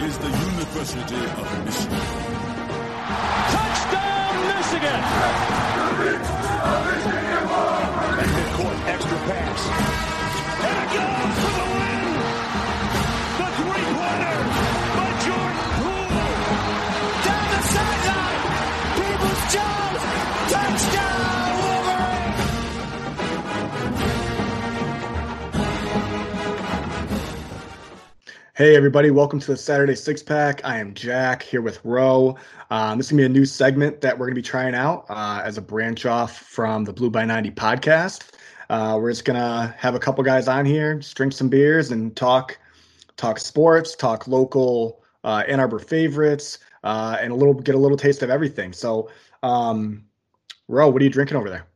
is the University of Michigan. Touchdown, Michigan! And midcourt extra pass. And it goes Hey, everybody, welcome to the Saturday Six Pack. I am Jack here with Roe. Um, this is going to be a new segment that we're going to be trying out uh, as a branch off from the Blue by 90 podcast. Uh, we're just going to have a couple guys on here, just drink some beers, and talk talk sports, talk local uh, Ann Arbor favorites, uh, and a little get a little taste of everything. So, um, Roe, what are you drinking over there?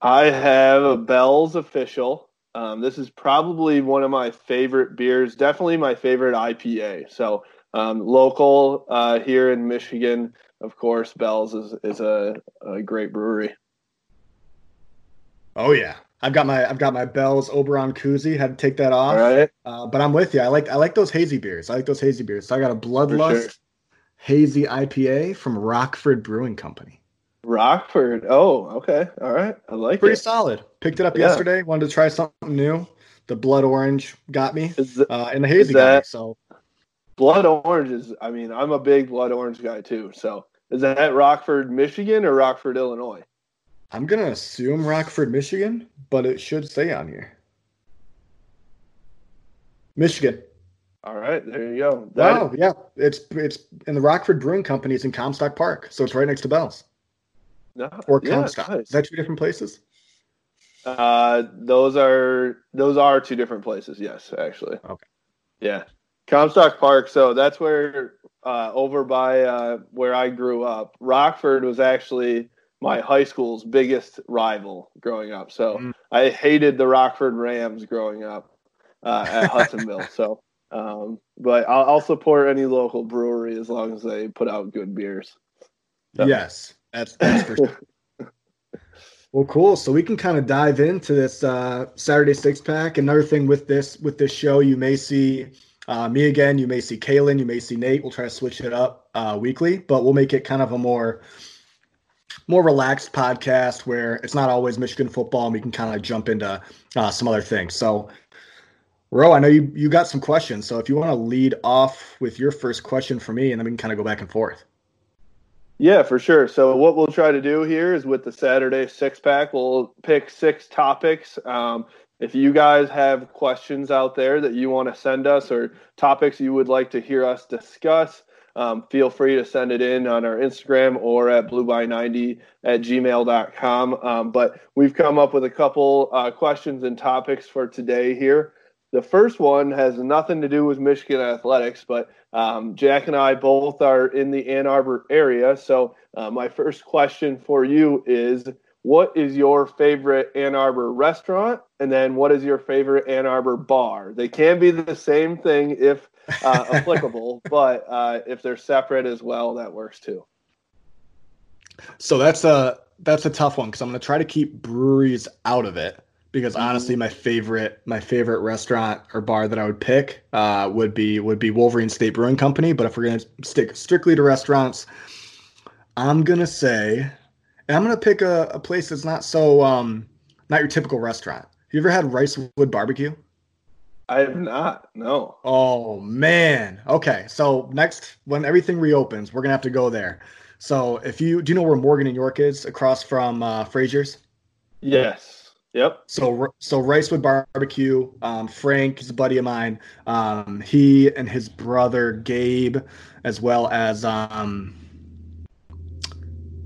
I have a Bell's official. Um, this is probably one of my favorite beers, definitely my favorite IPA. So, um, local uh, here in Michigan, of course, Bell's is, is a, a great brewery. Oh yeah, I've got my I've got my Bell's Oberon koozie. Had to take that off. Right. Uh, but I'm with you. I like I like those hazy beers. I like those hazy beers. So I got a Bloodlust sure. hazy IPA from Rockford Brewing Company. Rockford. Oh, okay. All right. I like it. Pretty it. solid. Picked it up Yeah. yesterday. Wanted to try something new. The blood orange got me, Is th- uh, and the hazy is got me. that- So blood orange is, I mean, I'm a big blood orange guy too. So, is that Rockford, Michigan or Rockford, Illinois? I'm gonna assume Rockford, Michigan, but it should say on here. Michigan. All right. There you go. That- Wow, yeah, it's it's in the Rockford Brewing Company. It's in Comstock Park, so it's right next to Bell's no, or yeah, Comstock. nice. Is that two different places? Uh, those are those are two different places. Yes, actually. Okay. Yeah, Comstock Park. So that's where uh, over by uh, where I grew up. Rockford was actually my high school's biggest rival growing up. So Mm. I hated the Rockford Rams growing up uh, at Hudsonville. So, um, but I'll, I'll support any local brewery as long as they put out good beers. So- Yes, that's that's for sure. Well, cool. So we can kind of dive into this uh, Saturday six pack. Another thing with this with this show, you may see uh, me again. You may see Kalen. You may see Nate. We'll try to switch it up uh, weekly, but we'll make it kind of a more more relaxed podcast where it's not always Michigan football, and we can kind of jump into uh, some other things. So, Ro, I know you you got some questions. So if you want to lead off with your first question for me, and then we can kind of go back and forth. Yeah, for sure. So what we'll try to do here is with the Saturday six pack, we'll pick six topics. Um, if you guys have questions out there that you want to send us or topics you would like to hear us discuss, um, feel free to send it in on our Instagram or at blueby90 at gmail.com. Um, but we've come up with a couple uh, questions and topics for today here. The first one has nothing to do with Michigan athletics, but um, Jack and I both are in the Ann Arbor area. So, uh, my first question for you is What is your favorite Ann Arbor restaurant? And then, what is your favorite Ann Arbor bar? They can be the same thing if uh, applicable, but uh, if they're separate as well, that works too. So that's a that's a tough one because I'm gonna try to keep breweries out of it because honestly, my favorite my favorite restaurant or bar that I would pick uh, would be would be Wolverine State Brewing Company. But if we're gonna stick strictly to restaurants, I'm gonna say, and I'm gonna pick a, a place that's not so um not your typical restaurant. Have you ever had Ricewood Barbecue? I have not, no. Oh man. Okay. So next, when everything reopens, we're gonna have to go there. So if you do you know where Morgan and York is, across from uh, Fraser's? Yes. Yep. So so Ricewood Barbecue. Um, Frank is a buddy of mine. Um, he and his brother Gabe, as well as um,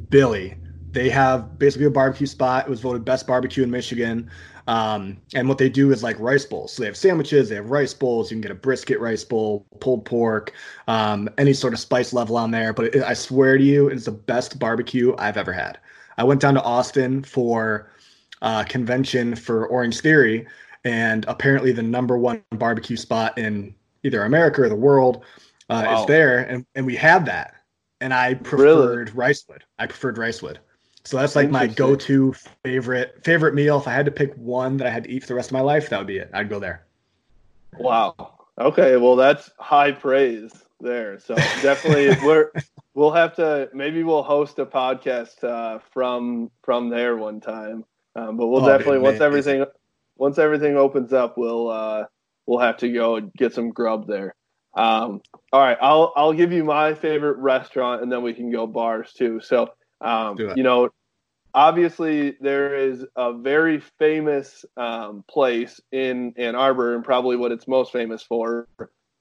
Billy. They have basically a barbecue spot. It was voted best barbecue in Michigan. Um, and what they do is like rice bowls. So they have sandwiches, they have rice bowls. You can get a brisket rice bowl, pulled pork, um, any sort of spice level on there. But it, I swear to you, it's the best barbecue I've ever had. I went down to Austin for a convention for Orange Theory, and apparently the number one barbecue spot in either America or the world uh, Wow. is there, and, and we had that. And I preferred Ricewood. I preferred Ricewood. So that's like my go-to favorite favorite meal. If I had to pick one that I had to eat for the rest of my life, that would be it. I'd go there. Wow. Okay, well that's high praise there. So definitely we're we'll have to maybe we'll host a podcast uh, from from there one time. Um, but we'll Oh, definitely once amazing. everything once everything opens up, we'll uh, we'll have to go and get some grub there. Um, all right, I'll I'll give you my favorite restaurant, and then we can go bars too. So um, you know, obviously there is a very famous um, place in Ann Arbor, and probably what it's most famous for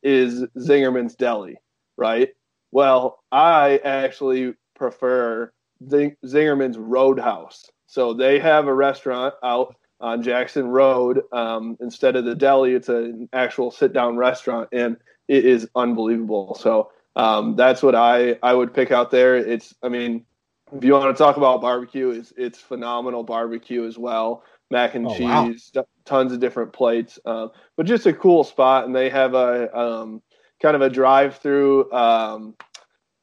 is Zingerman's Deli, right? Well, I actually prefer Zing- Zingerman's Roadhouse. So they have a restaurant out on Jackson Road. Um, instead of the deli, it's an actual sit-down restaurant, and it is unbelievable. So um, that's what I I would pick out there. It's I mean, if you want to talk about barbecue, it's it's phenomenal barbecue as well. Mac and Oh, cheese, t- tons of different plates, um, but just a cool spot. And they have a um, kind of a drive-through um,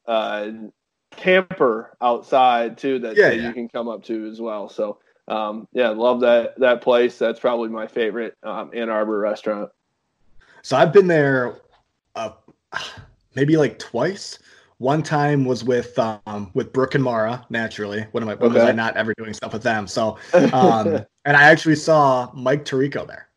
uh, camper outside too that, Yeah, that yeah. you can come up to as well. So um, yeah, love that that place. That's probably my favorite um, Ann Arbor restaurant. So I've been there uh, maybe like twice. One time was with um, with Brooke and Mara, naturally. When am I when was I not ever doing stuff with them? So um, and I actually saw Mike Tirico there.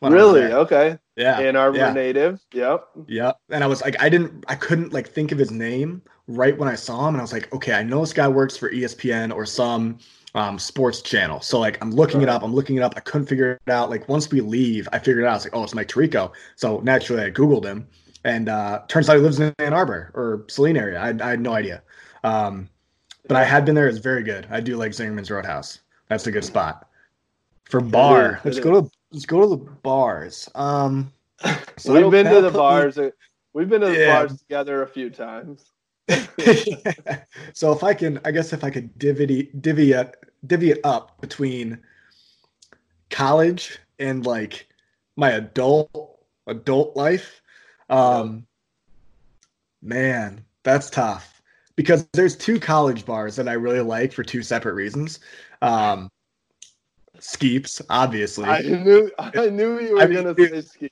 when I was really? there. Okay. Yeah. Ann Arbor yeah. native. Yep. Yep. And I was like, I didn't, I couldn't like think of his name right when I saw him. And I was like, okay, I know this guy works for ESPN or some um, sports channel. So like, I'm looking it up. I'm looking it up. I couldn't figure it out. Like once we leave, I figured it out. I was like, oh, it's Mike Tirico. So naturally, I Googled him, and uh, turns out he lives in Ann Arbor or Saline area. I, I had no idea. Um, but I had been there. It's very good. I do like Zingerman's Roadhouse. That's a good spot. For bar, is, let's it go to let's go to the bars. Um, so We've been to the put me- bars. We've been to the Yeah. bars together a few times. so if I can, I guess if I could divvy divvy it divvy it up between college and like my adult adult life, um, man, that's tough because there's two college bars that I really like for two separate reasons. Um, Skeeps, obviously. I knew I knew you were I mean, gonna say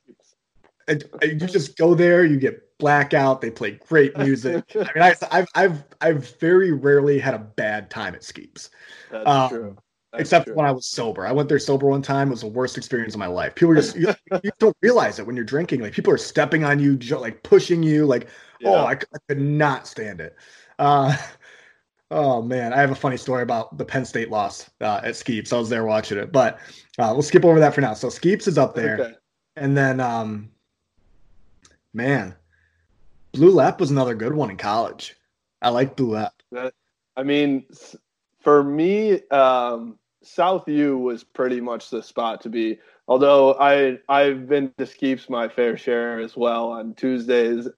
Skeeps. you just go there, you get blackout. They play great music. I mean, I, I've I've I've very rarely had a bad time at Skeeps, That's Um, true. That's except true. when I was sober. I went there sober one time. It was the worst experience of my life. People just you, you don't realize it when you're drinking. Like people are stepping on you, like pushing you. Like oh, I, I, c- I could not stand it. Uh, oh man, I have a funny story about the Penn State loss uh, at Skeeps. I was there watching it, but uh, we'll skip over that for now. So Skeeps is up there. Okay. And then, um, man, Blue Lep was another good one in college. I like Blue Lep. I mean, for me, um, South U was pretty much the spot to be. Although I I've been to Skeeps my fair share as well on Tuesdays,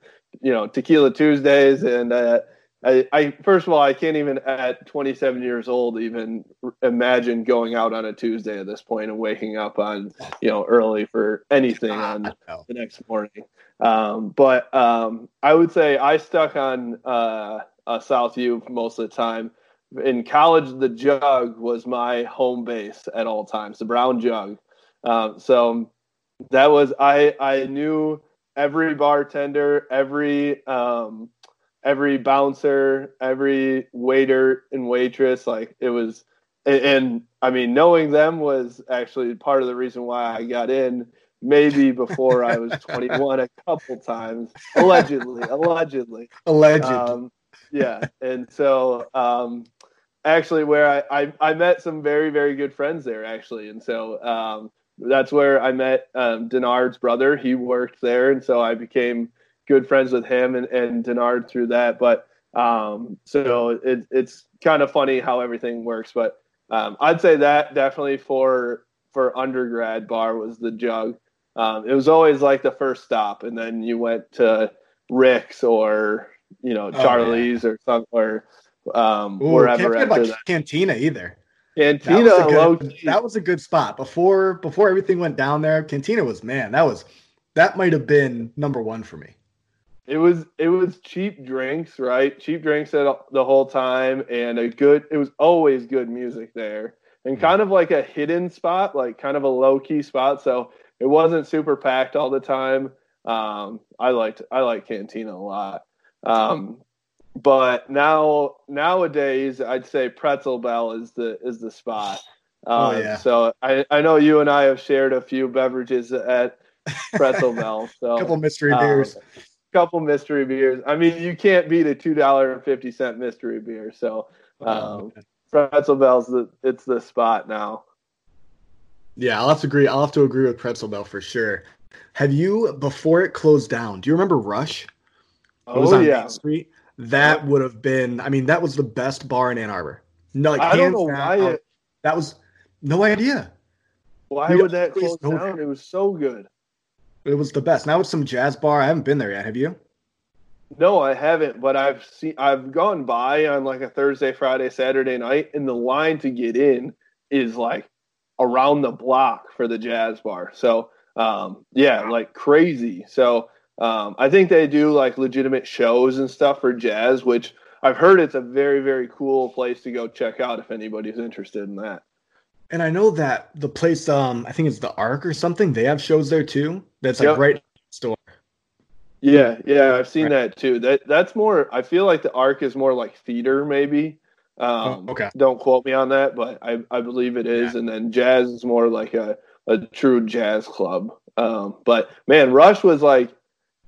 you know, Tequila Tuesdays, and uh, I, I first of all I can't even at 27 years old even imagine going out on a Tuesday at this point and waking up on you know early for anything on the next morning. Um, but um, I would say I stuck on uh, uh, South U most of the time. In college, the jug was my home base at all times, the brown jug. Um, so that was I. I knew every bartender, every um, every bouncer, every waiter and waitress. Like it was, and, and I mean, knowing them was actually part of the reason why I got in maybe before I was 21 a couple times, allegedly, allegedly. Alleged. Um, yeah, and so um, actually, where I, I I met some very very good friends there actually, and so um, that's where I met um, Denard's brother. He worked there, and so I became good friends with him and, and Denard through that. But um, so it, it's kind of funny how everything works. But um, I'd say that definitely for for undergrad bar was the jug. Um, it was always like the first stop, and then you went to Rick's or you know Oh. Charlie's or some or um, Ooh, wherever can't forget after that. Cantina either. Cantina, That was, a good, that was a good spot before before everything went down there. Cantina was man, that was that might have been number one for me. It was it was cheap drinks, right? Cheap drinks at the whole time, and a good. It was always good music there, and kind of like a hidden spot, like kind of a low key spot. So it wasn't super packed all the time. um, I liked I like Cantina a lot. Um, but now nowadays, I'd say Pretzel Bell is the is the spot. Oh, Um, yeah. So I, I know you and I have shared a few beverages at Pretzel Bell. So A couple mystery um, beers. Couple mystery beers. I mean, you can't beat a two dollar and fifty cent mystery beer. So um, Pretzel Bell's the it's the spot now. Yeah, I'll have to agree. I'll have to agree with Pretzel Bell for sure. Have you before it closed down? Do you remember Rush? It was Oh on yeah, Main Street. That would have been. I mean, that was the best bar in Ann Arbor. No, like, I don't know why it, that was no idea. why We would that close down? It was so good. It was the best. Now it's some jazz bar. I haven't been there yet. Have you? No, I haven't, but I've seen I've gone by on like a Thursday, Friday, Saturday night, and the line to get in is like around the block for the jazz bar. So um yeah, like crazy. So um I think they do like legitimate shows and stuff for jazz, which I've heard it's a very, very cool place to go check out if anybody's interested in that. And I know that the place, um, I think it's the Ark or something. They have shows there too. That's like Yep. right next door. Yeah, yeah, I've seen Right. that too. That that's more. I feel like the Ark is more like theater, maybe. Um, Oh, okay. Don't quote me on that, but I, I believe it is. And then jazz is more like a, a true jazz club. Um, but man, Rush was like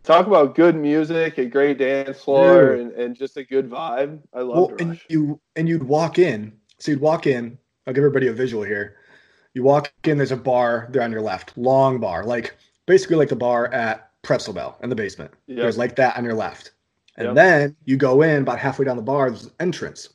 talk about good music, a great dance floor, and, and just a good vibe. I Well, loved and you and you'd walk in. So you'd walk in. I'll give everybody a visual here. You walk in. There's a bar there on your left, long bar, like basically like the bar at Pretzel Bell in the basement. Yep. There's like that on your left, and Yep. then you go in about halfway down the bar. There's an entrance,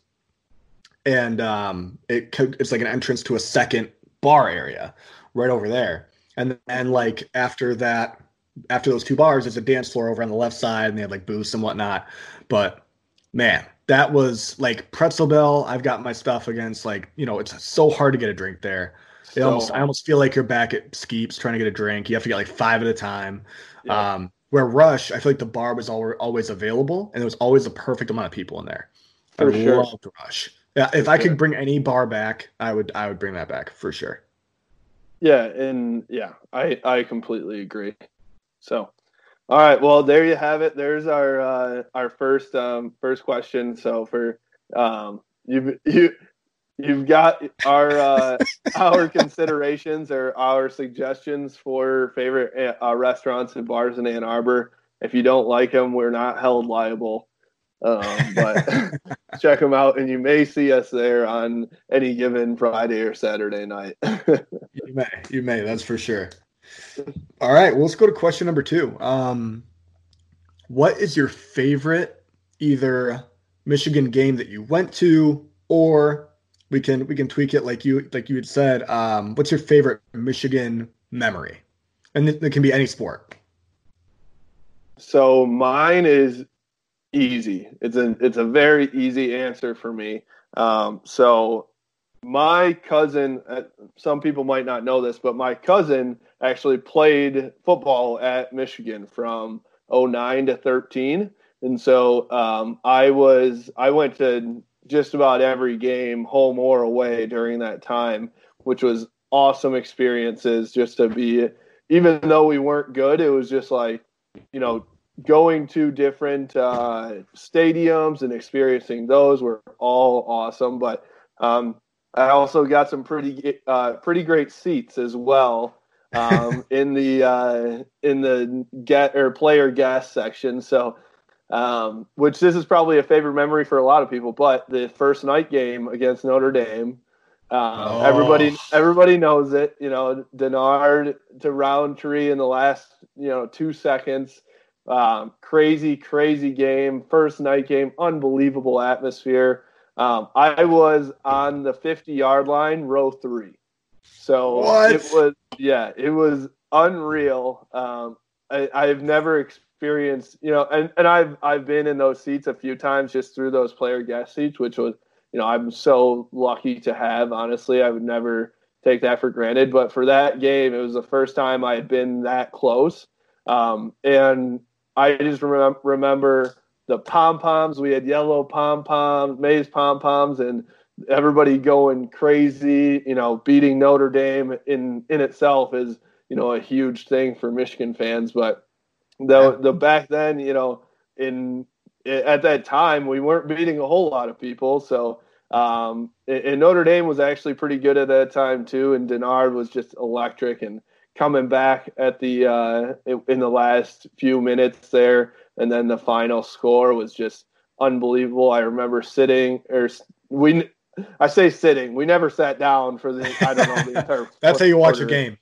and um, it it's like an entrance to a second bar area right over there. And then like after that, after those two bars, there's a dance floor over on the left side, and they have like booths and whatnot. But man, that was like Pretzel Bell. I've got my stuff against like you know it's so hard to get a drink there. It So- almost I almost feel like you're back at Skeeps trying to get a drink. You have to get like five at a time. Yeah. Um, where Rush, I feel like the bar was al- always available, and there was always the perfect amount of people in there. For I sure. loved Rush. Yeah, if For I sure. could bring any bar back, I would. I would bring that back for sure. Yeah, and yeah, I I completely agree. So, all right, well there you have it. There's our uh, our first um, first question. So for um, you you you've got our uh, our considerations or our suggestions for favorite uh, restaurants and bars in Ann Arbor. If you don't like them, we're not held liable. Um, but check them out, and you may see us there on any given Friday or Saturday night. You may, you may. That's for sure. All right, well, let's go to question number two. Um, what is your favorite either Michigan game that you went to, or we can we can tweak it like you like you had said. Um, what's your favorite Michigan memory? And it, it can be any sport. So mine is easy. It's a it's a very easy answer for me. Um, so my cousin, uh, some people might not know this, but my cousin actually played football at Michigan from 09 to 13. And so um, I was I went to just about every game, home or away, during that time, which was awesome experiences. Just to be, even though we weren't good, it was just like you know going to different uh, stadiums and experiencing those were all awesome. But um, I also got some pretty uh, pretty great seats as well um, in the uh, in the get or player guest section. So. Um, which this is probably a favorite memory for a lot of people, but the first night game against Notre Dame, um, Oh. everybody everybody knows it. You know, Denard to Roundtree in the last you know two seconds. Um, crazy, crazy game. First night game, unbelievable atmosphere. Um, I was on the 50 yard line, row three. So What? it was, yeah, it was unreal. Um, I, I've never experienced, you know, and, and I've I've been in those seats a few times just through those player guest seats, which was, you know, I'm so lucky to have. Honestly, I would never take that for granted. But for that game, it was the first time I had been that close, um, and I just remem- remember the pom poms. We had yellow pom poms, maize pom poms, and everybody going crazy. You know, beating Notre Dame in in itself is you know a huge thing for Michigan fans, but the the back then, you know, in at that time we weren't beating a whole lot of people, so um, and Notre Dame was actually pretty good at that time too, and Denard was just electric and coming back at the uh, in the last few minutes there, and then the final score was just unbelievable. I remember sitting or we. I say sitting. We never sat down for the. I don't know the entire. That's how you watch a game.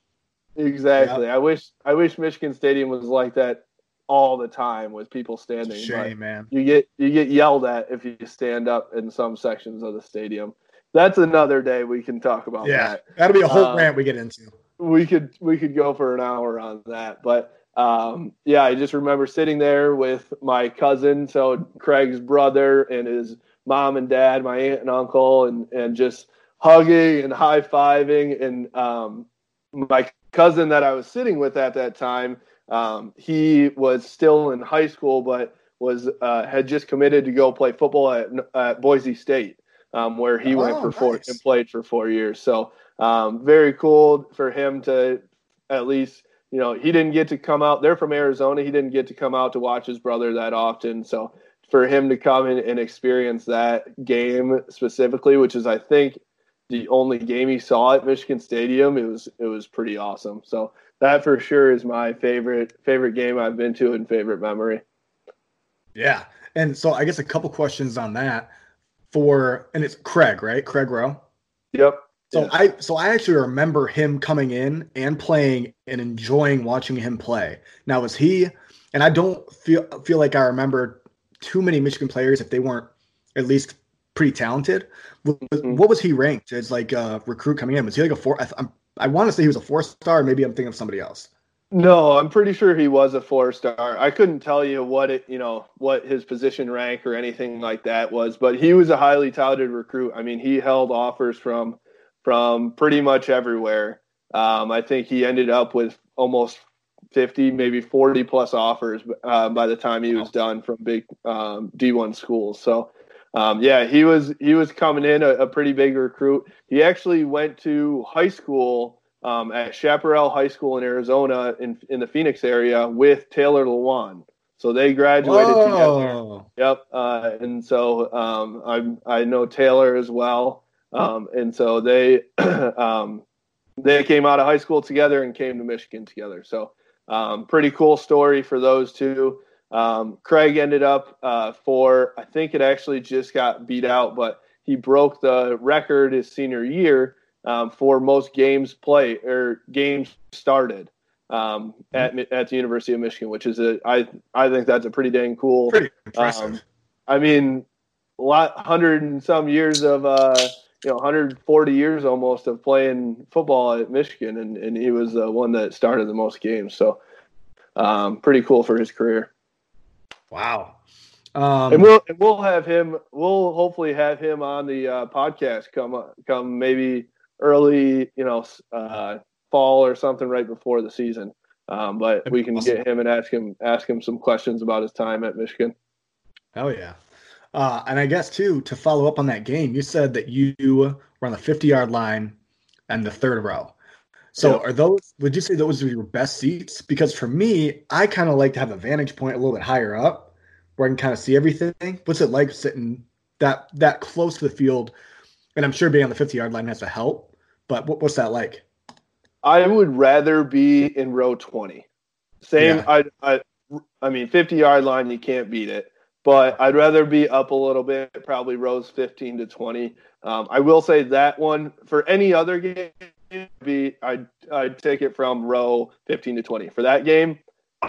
Exactly. Yep. I wish. I wish Michigan Stadium was like that all the time with people standing. Shame, man. You get you get yelled at if you stand up in some sections of the stadium. That's another day we can talk about yeah, that. That'll be a whole um, rant we get into. We could we could go for an hour on that, but um, yeah, I just remember sitting there with my cousin, so Craig's brother and his mom and dad, my aunt and uncle, and and just hugging and high fiving. And um, my cousin that I was sitting with at that time, um, he was still in high school, but was uh, had just committed to go play football at, at Boise State, um, where he oh, went for nice. four and played for four years. So um, very cool for him to at least you know he didn't get to come out. They're from Arizona. He didn't get to come out to watch his brother that often. So for him to come in and experience that game specifically, which is I think the only game he saw at Michigan Stadium, it was it was pretty awesome. So that for sure is my favorite favorite game I've been to and favorite memory. Yeah, and so I guess a couple questions on that for and it's Craig, right? Craig Roh. Yep. So yeah. I so I actually remember him coming in and playing and enjoying watching him play. Now was he and I don't feel feel like I remember too many Michigan players if they weren't at least pretty talented. Mm-hmm. What was he ranked as like a recruit coming in? Was he like a four? I, I want to say he was a four star. Maybe I'm thinking of somebody else. No, I'm pretty sure he was a four star. I couldn't tell you what it, you know, what his position rank or anything like that was, but he was a highly touted recruit. I mean, he held offers from from pretty much everywhere. Um, I think he ended up with almost 50, maybe 40 plus offers uh, by the time he was done from big um, D1 schools. So, um, yeah, he was he was coming in a, a, pretty big recruit. He actually went to high school um, at Chaparral High School in Arizona in in the Phoenix area with Taylor Lewan. So they graduated Whoa. together. Yep. Uh, and so um, I I know Taylor as well. Um, and so they um, they came out of high school together and came to Michigan together. So um, pretty cool story for those two. Um, Craig ended up uh, for, I think it actually just got beat out, but he broke the record his senior year um, for most games play or games started um, at at the University of Michigan, which is a I I think that's a pretty dang cool. Pretty impressive. Um, I mean, a lot hundred and some years of uh, you know 140 years almost of playing football at Michigan, and, and he was the one that started the most games. So um, pretty cool for his career. Wow. Um, and we'll and we'll have him. We'll hopefully have him on the uh, podcast come come maybe early, you know, uh, fall or something right before the season. Um, but we can awesome. get him and ask him ask him some questions about his time at Michigan. Hell yeah! Uh, and I guess too to follow up on that game, you said that you were on the 50 yard line and the third row. So yeah. are those? Would you say those are your best seats? Because for me, I kind of like to have a vantage point a little bit higher up, where I can kind of see everything. What's it like sitting that that close to the field? And I'm sure being on the 50 yard line has to help. But what, what's that like? I would rather be in row 20. Same. Yeah. I, I I mean, 50 yard line, you can't beat it but I'd rather be up a little bit, probably rows 15 to 20. Um, I will say that one for any other game, be I'd, I'd take it from row 15 to 20. For that game,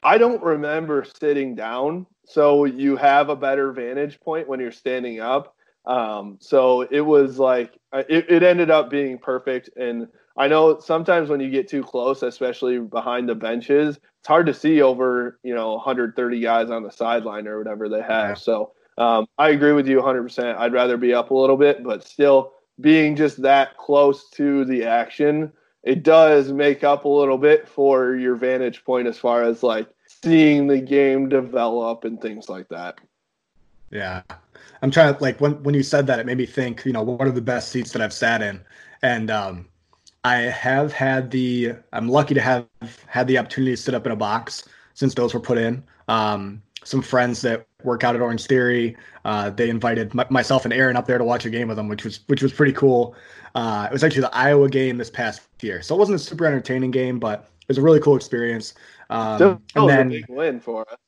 I don't remember sitting down, so you have a better vantage point when you're standing up. Um, so it was like it, it ended up being perfect, and I know sometimes when you get too close, especially behind the benches, it's hard to see over you know 130 guys on the sideline or whatever they have. Yeah. So um, I agree with you 100%. I'd rather be up a little bit, but still being just that close to the action, it does make up a little bit for your vantage point as far as like seeing the game develop and things like that. Yeah. I'm trying to like when when you said that it made me think, you know, what are the best seats that I've sat in? And um I have had the I'm lucky to have had the opportunity to sit up in a box. since those were put in. Um, some friends that work out at Orange Theory, uh, they invited m- myself and Aaron up there to watch a game with them, which was which was pretty cool. Uh, it was actually the Iowa game this past year, so it wasn't a super entertaining game, but it was a really cool experience. Um, then, a big win for us.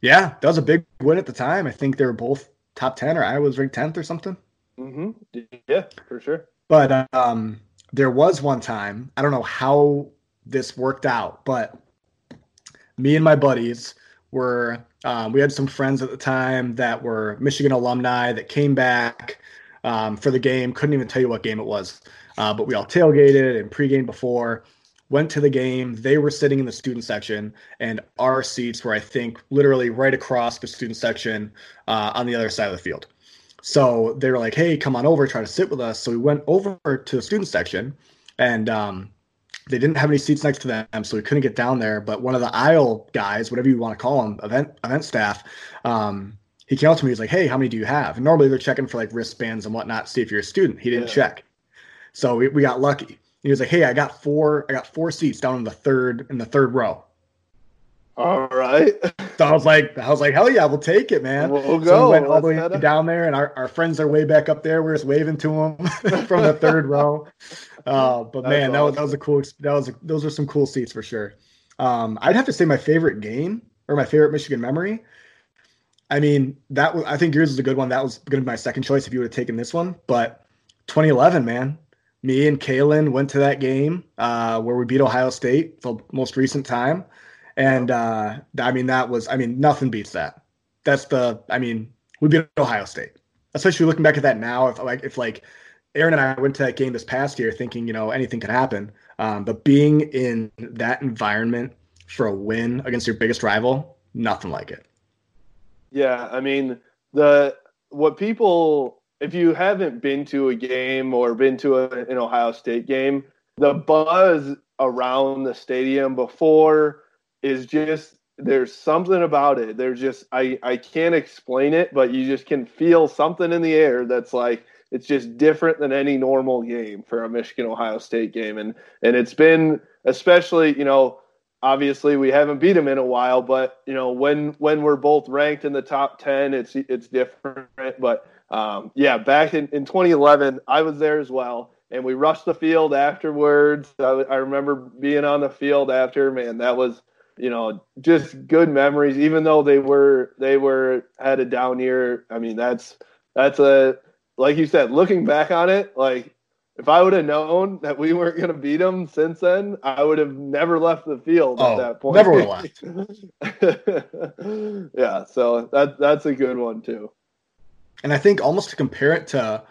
yeah, that was a big win at the time. I think they were both top ten, or Iowa was ranked tenth or something. Mm-hmm. Yeah, for sure. But um, there was one time, I don't know how this worked out, but me and my buddies were, um, we had some friends at the time that were Michigan alumni that came back um, for the game. Couldn't even tell you what game it was, uh, but we all tailgated and pregame before. Went to the game. They were sitting in the student section, and our seats were, I think, literally right across the student section uh, on the other side of the field. So they were like, "Hey, come on over, try to sit with us." So we went over to the student section, and um, they didn't have any seats next to them, so we couldn't get down there. But one of the aisle guys, whatever you want to call them, event event staff, um, he came up to me. He's like, "Hey, how many do you have?" And normally they're checking for like wristbands and whatnot, see if you're a student. He didn't Yeah. check, so we, we got lucky. He was like, "Hey, I got four. I got four seats down in the third in the third row." All right. So I was like, I was like, hell yeah, we'll take it, man. We'll So go. we went all the way down there, and our, our friends are way back up there. We're just waving to them from the third row. Uh, but That's man, that was that was a cool. That was a, those are some cool seats for sure. Um, I'd have to say my favorite game or my favorite Michigan memory. I mean, that was, I think yours is a good one. That was going to be my second choice if you would have taken this one. But 2011, man, me and Kalen went to that game uh, where we beat Ohio State the most recent time, and uh, I mean that was I mean nothing beats that. That's the I mean we beat Ohio State, especially looking back at that now. If like if like Aaron and I went to that game this past year thinking you know anything could happen, um, but being in that environment for a win against your biggest rival, nothing like it. Yeah, I mean the what people if you haven't been to a game or been to a, an Ohio State game, the buzz around the stadium before is just there's something about it. There's just I I can't explain it, but you just can feel something in the air that's like it's just different than any normal game for a Michigan Ohio State game. And and it's been especially, you know, obviously we haven't beat them in a while but you know when when we're both ranked in the top 10 it's it's different. But um, yeah back in, in 2011 i was there as well and we rushed the field afterwards. I, I remember being on the field after man that was you know just good memories even though they were they were had a down year i mean that's that's a like you said looking back on it like if I would have known that we weren't going to beat them since then, I would have never left the field Oh, at that point. never left. yeah, so that that's a good one too. And I think almost to compare it to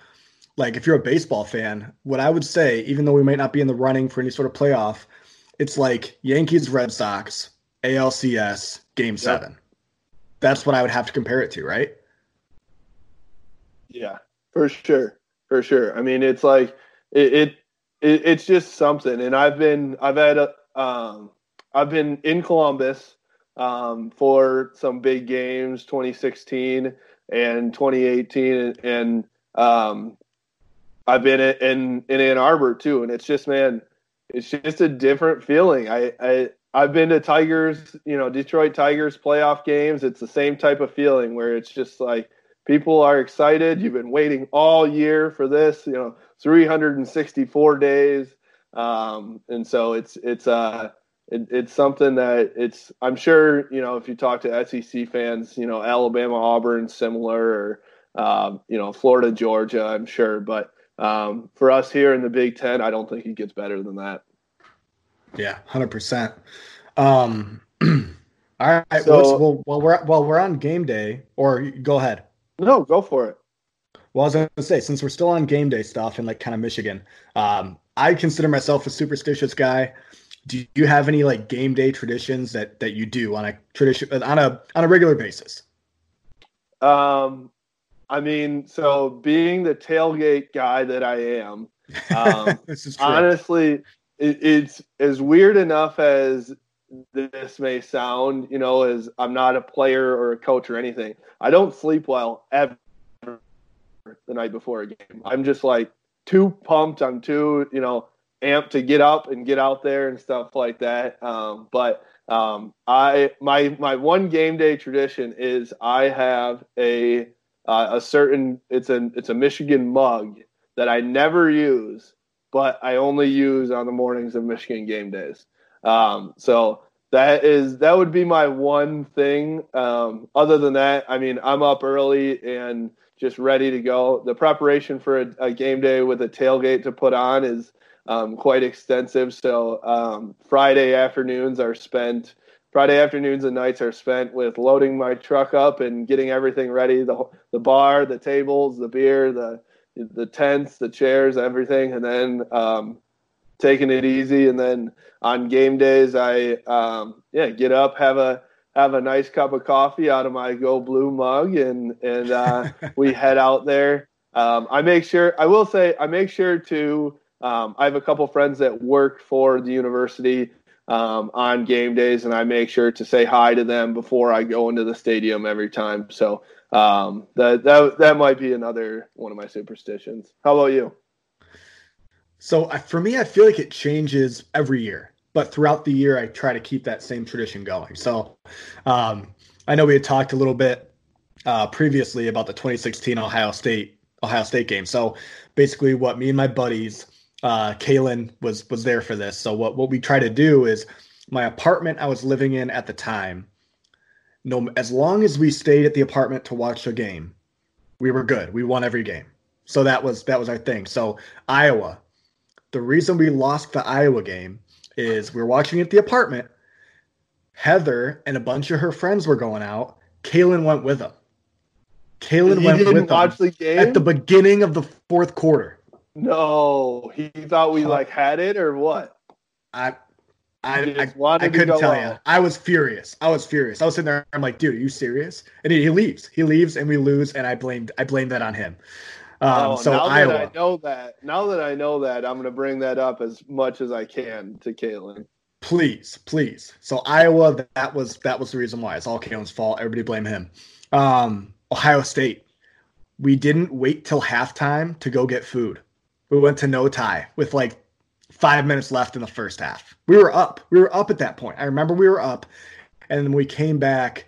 like if you're a baseball fan, what I would say, even though we might not be in the running for any sort of playoff, it's like Yankees Red Sox, ALCS, game seven. That's what I would have to compare it to, right? Yeah, for sure, for sure. I mean, it's like it, it, it it's just something. And I've been I've had a um I've been in Columbus um for some big games, 2016 and 2018, and, and um I've been in, in in Ann Arbor too, and it's just man, it's just a different feeling. I I I've been to Tigers, you know, Detroit Tigers playoff games. It's the same type of feeling where it's just like people are excited. You've been waiting all year for this, you know, 364 days, um, and so it's it's uh it, it's something that it's I'm sure you know if you talk to SEC fans, you know Alabama, Auburn, similar, or um, you know Florida, Georgia, I'm sure, but um, for us here in the Big Ten, I don't think it gets better than that. Yeah, hundred percent. Um, all right. So- well, well, while we're while we're on game day, or go ahead. No, go for it. Well, I was gonna say since we're still on game day stuff and like kind of Michigan, um, I consider myself a superstitious guy. Do you have any like game day traditions that that you do on a tradition on a on a regular basis? Um, I mean, so being the tailgate guy that I am, um, this is honestly, it, it's as weird enough as this may sound, you know, as I'm not a player or a coach or anything. I don't sleep well ever the night before a game. I'm just like too pumped. I'm too, you know, amped to get up and get out there and stuff like that. Um, but Um, I my my one game day tradition is I have a uh, a certain it's a it's a Michigan mug that I never use, but I only use on the mornings of Michigan game days. Um, so that is that would be my one thing. Um, other than that, I mean, I'm up early and just ready to go. The preparation for a, a game day with a tailgate to put on is um, quite extensive. So um, Friday afternoons are spent. Friday afternoons and nights are spent with loading my truck up and getting everything ready the the bar, the tables, the beer, the the tents, the chairs, everything, and then um, taking it easy. And then on game days, I um, yeah get up, have a have a nice cup of coffee out of my Go Blue mug, and and uh, we head out there. Um, I make sure. I will say I make sure to. Um, I have a couple friends that work for the university um, on game days, and I make sure to say hi to them before I go into the stadium every time. So um, that that that might be another one of my superstitions. How about you? So for me, I feel like it changes every year, but throughout the year, I try to keep that same tradition going. So um, I know we had talked a little bit uh, previously about the 2016 Ohio State Ohio State game. So basically, what me and my buddies, uh, Kalen was was there for this. So what what we try to do is my apartment I was living in at the time. No, as long as we stayed at the apartment to watch a game, we were good. We won every game. So that was that was our thing. So Iowa, the reason we lost the Iowa game is we are watching at the apartment. Heather and a bunch of her friends were going out. Kalen went with them. Kalen went with watch them the game at the beginning of the fourth quarter. No, he thought we like had it or what? I I, I, I couldn't tell you. I was furious. I was furious. I was sitting there. I'm like, dude, are you serious? And he, he leaves. He leaves, and we lose. And I blamed. I blamed that on him. Um, oh, so now Iowa. that I know that, now that I know that, I'm going to bring that up as much as I can to Kalen. Please, please. So Iowa, that was that was the reason why. It's all Kalen's fault. Everybody blame him. Um, Ohio State. We didn't wait till halftime to go get food. We went to No Thai with like five minutes left in the first half. We were up. We were up at that point. I remember we were up, and then we came back.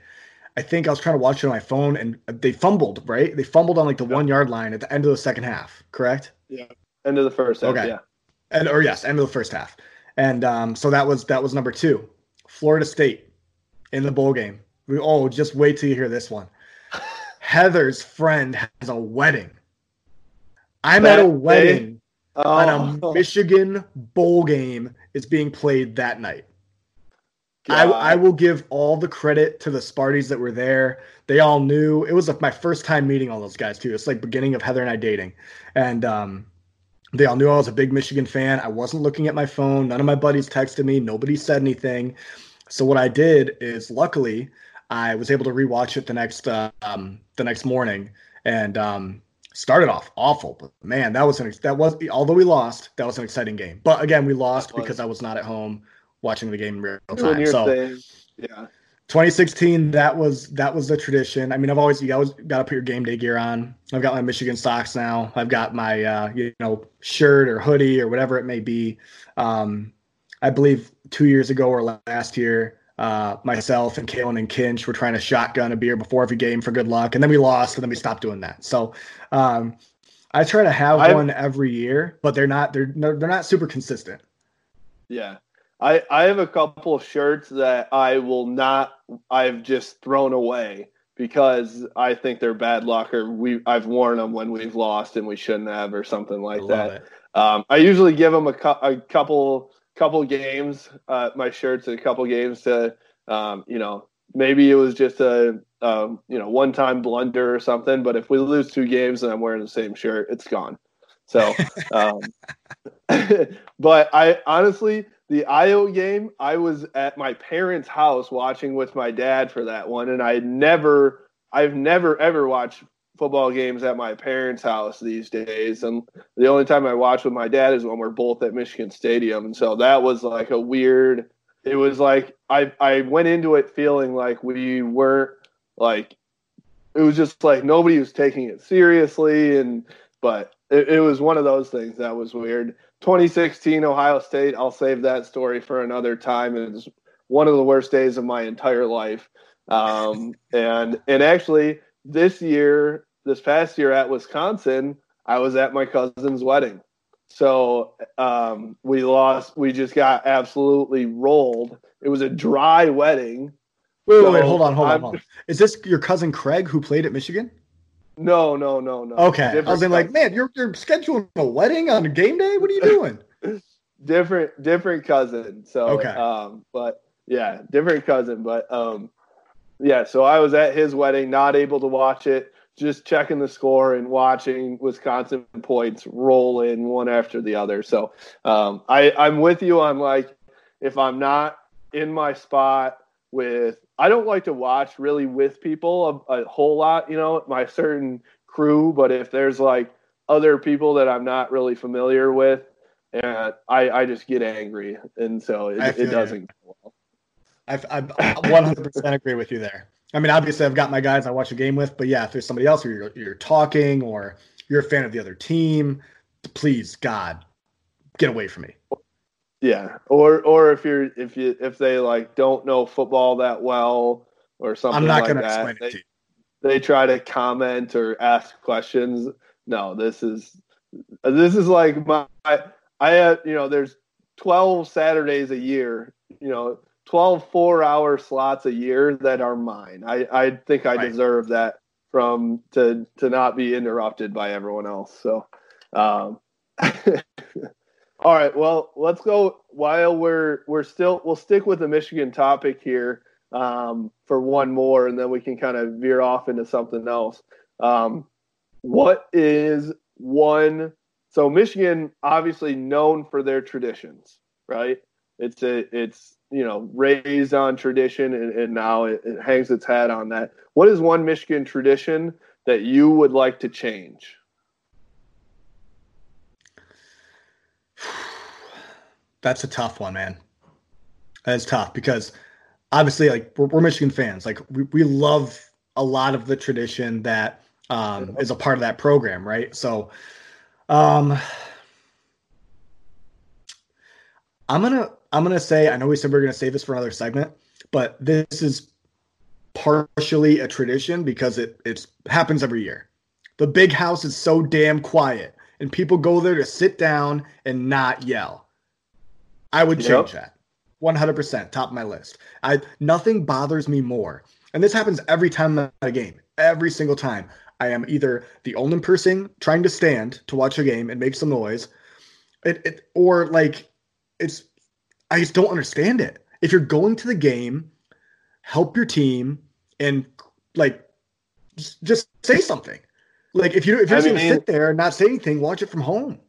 I think I was trying to watch it on my phone, and they fumbled. Right? They fumbled on like the one yard line at the end of the second half. Correct? Yeah. End of the first half. Okay. Yeah. and or yes, end of the first half. And um, so that was that was number two. Florida State in the bowl game. We oh, just wait till you hear this one. Heather's friend has a wedding. I'm at That a day? On Oh, a Michigan bowl game is being played that night. I, I will give all the credit to the Sparties that were there. They all knew it was like my first time meeting all those guys too. It's like beginning of Heather and I dating, and um, they all knew I was a big Michigan fan. I wasn't looking at my phone. None of my buddies texted me. Nobody said anything. So what I did is, luckily, I was able to rewatch it the next uh, um, the next morning, and um, started off awful. But man, that was an that was although we lost, that was an exciting game. But again, we lost because I was not at home watching the game in real time. So. Yeah. 2016 that was that was the tradition i mean i've always you always got to put your game day gear on i've got my michigan socks now i've got my uh, you know shirt or hoodie or whatever it may be um, i believe two years ago or last year uh, myself and Kalen and Kinch were trying to shotgun a beer before every game for good luck, and then we lost, and then we stopped doing that. So, um, I try to have I've- one every year, but they're not they're they're not super consistent. Yeah. I, I have a couple of shirts that I will not I've just thrown away because I think they're bad luck or we I've worn them when we've lost and we shouldn't have or something like that. Um, I usually give them a, cou- a couple couple games, uh, my shirts a couple games to um, you know maybe it was just a um, you know one time blunder or something. But if we lose two games and I'm wearing the same shirt, it's gone. So, um, but I honestly the Iowa game, I was at my parents' house watching with my dad for that one, and I never, I've never ever watched football games at my parents' house these days. And the only time I watch with my dad is when we're both at Michigan Stadium, and so that was like a weird. It was like I I went into it feeling like we weren't like it was just like nobody was taking it seriously, and but it, it was one of those things that was weird. 2016 Ohio State. I'll save that story for another time. It's one of the worst days of my entire life. Um, and and actually, this year, this past year at Wisconsin, I was at my cousin's wedding. So um, we lost. We just got absolutely rolled. It was a dry wedding. Wait, wait, wait hold on, hold on, hold on. Is this your cousin Craig who played at Michigan? No, no, no, no. Okay, Different I was like, man, you're you're scheduling a wedding on a game day. What are you doing? different, different cousin. So okay, um, but yeah, different cousin. But um, yeah. So I was at his wedding, not able to watch it just checking the score and watching Wisconsin points roll in one after the other. So um, I, I'm with you on like if I'm not in my spot with I don't like to watch really with people a, a whole lot, you know, my certain crew, but if there's like other people that I'm not really familiar with, and I, I just get angry, and so it, it doesn't. Well. I, I 100% agree with you there. I mean, obviously, I've got my guys I watch a game with, but yeah, if there's somebody else or you're, you're talking or you're a fan of the other team, please, God, get away from me. Yeah, or or if you're if you if they like don't know football that well or something, I'm not like going to explain they, it to you. They try to comment or ask questions. No, this is this is like my I had you know there's 12 Saturdays a year. You know 12 four hour slots a year that are mine. I, I think I right. deserve that from to to not be interrupted by everyone else. So um all right, well let's go while we're we're still we'll stick with the Michigan topic here um, for one more and then we can kind of veer off into something else. Um, what is one so Michigan obviously known for their traditions, right? It's a it's you know raised on tradition and, and now it, it, hangs its hat on that. What is one Michigan tradition that you would like to change? That's a tough one, man. That's tough because obviously, like we're, we're Michigan fans. Like we, we love a lot of the tradition that um, is a part of that program, right? So, um, I'm gonna I'm gonna say I know we said we are gonna save this for another segment, but this is partially a tradition because it it happens every year. The big house is so damn quiet, and people go there to sit down and not yell. I would change yep. that. 100% top of my list. I nothing bothers me more. And this happens every time at a game. Every single time. I am either the only person trying to stand to watch a game and make some noise, it, it or like it's I just don't understand it. If you're going to the game, help your team and like just say something. Like if you if you're I just gonna sit there and not say anything, watch it from home.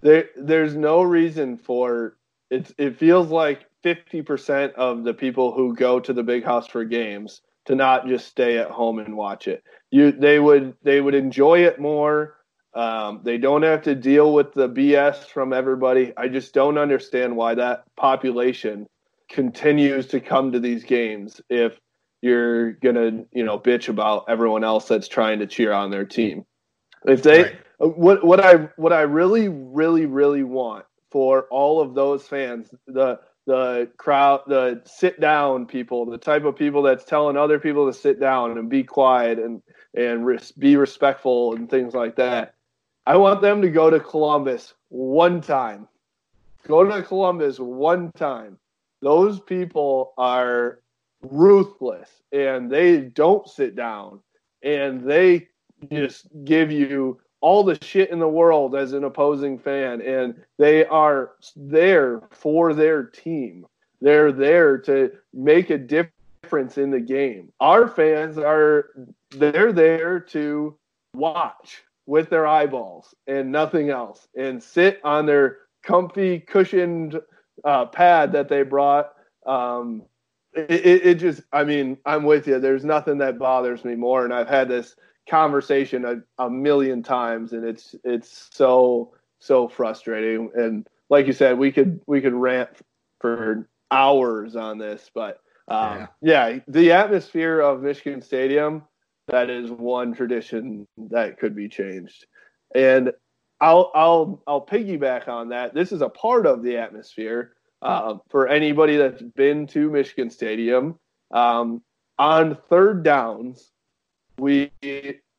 There there's no reason for it it feels like 50% of the people who go to the big house for games to not just stay at home and watch it. You they would they would enjoy it more um, they don't have to deal with the BS from everybody. I just don't understand why that population continues to come to these games if you're gonna, you know, bitch about everyone else that's trying to cheer on their team. If they, right. what what I what I really really really want for all of those fans, the the crowd, the sit down people, the type of people that's telling other people to sit down and be quiet and and res- be respectful and things like that. I want them to go to Columbus one time. Go to Columbus one time. Those people are ruthless and they don't sit down and they just give you all the shit in the world as an opposing fan and they are there for their team. They're there to make a difference in the game. Our fans are they're there to watch with their eyeballs and nothing else and sit on their comfy cushioned uh, pad that they brought. Um, it, it, it, just, I mean, I'm with you. There's nothing that bothers me more. And I've had this conversation a, a million times and it's, it's so, so frustrating. And like you said, we could, we could rant for hours on this, but um, yeah. yeah, the atmosphere of Michigan Stadium that is one tradition that could be changed. And I'll I'll I'll piggyback on that. This is a part of the atmosphere, uh, for anybody that's been to Michigan Stadium, um, on third downs, we